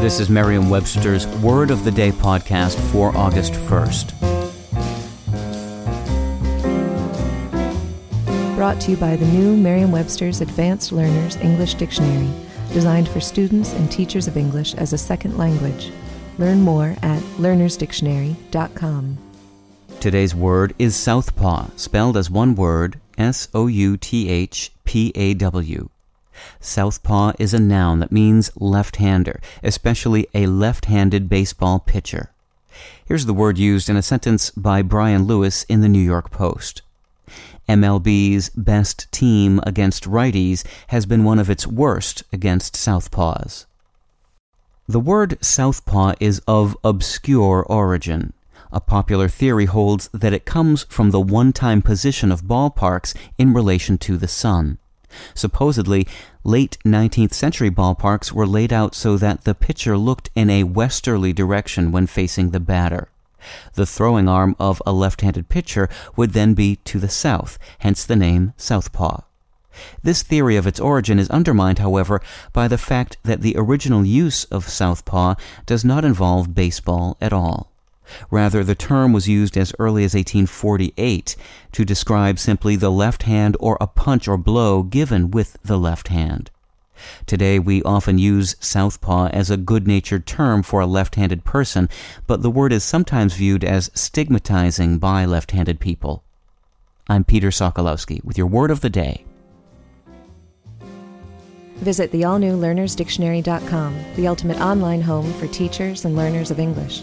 This is Merriam-Webster's Word of the Day podcast for August 1st. Brought to you by the new Merriam-Webster's Advanced Learners English Dictionary, designed for students and teachers of English as a second language. Learn more at learnersdictionary.com. Today's word is southpaw, spelled as one word S O U T H P A W. Southpaw is a noun that means left hander, especially a left handed baseball pitcher. Here's the word used in a sentence by Brian Lewis in the New York Post. MLB's best team against righties has been one of its worst against southpaws. The word southpaw is of obscure origin. A popular theory holds that it comes from the one time position of ballparks in relation to the sun. Supposedly, late 19th century ballparks were laid out so that the pitcher looked in a westerly direction when facing the batter. The throwing arm of a left handed pitcher would then be to the south, hence the name southpaw. This theory of its origin is undermined, however, by the fact that the original use of southpaw does not involve baseball at all. Rather, the term was used as early as 1848 to describe simply the left hand or a punch or blow given with the left hand. Today, we often use southpaw as a good natured term for a left handed person, but the word is sometimes viewed as stigmatizing by left handed people. I'm Peter Sokolowski with your word of the day. Visit the all new learnersdictionary.com, the ultimate online home for teachers and learners of English.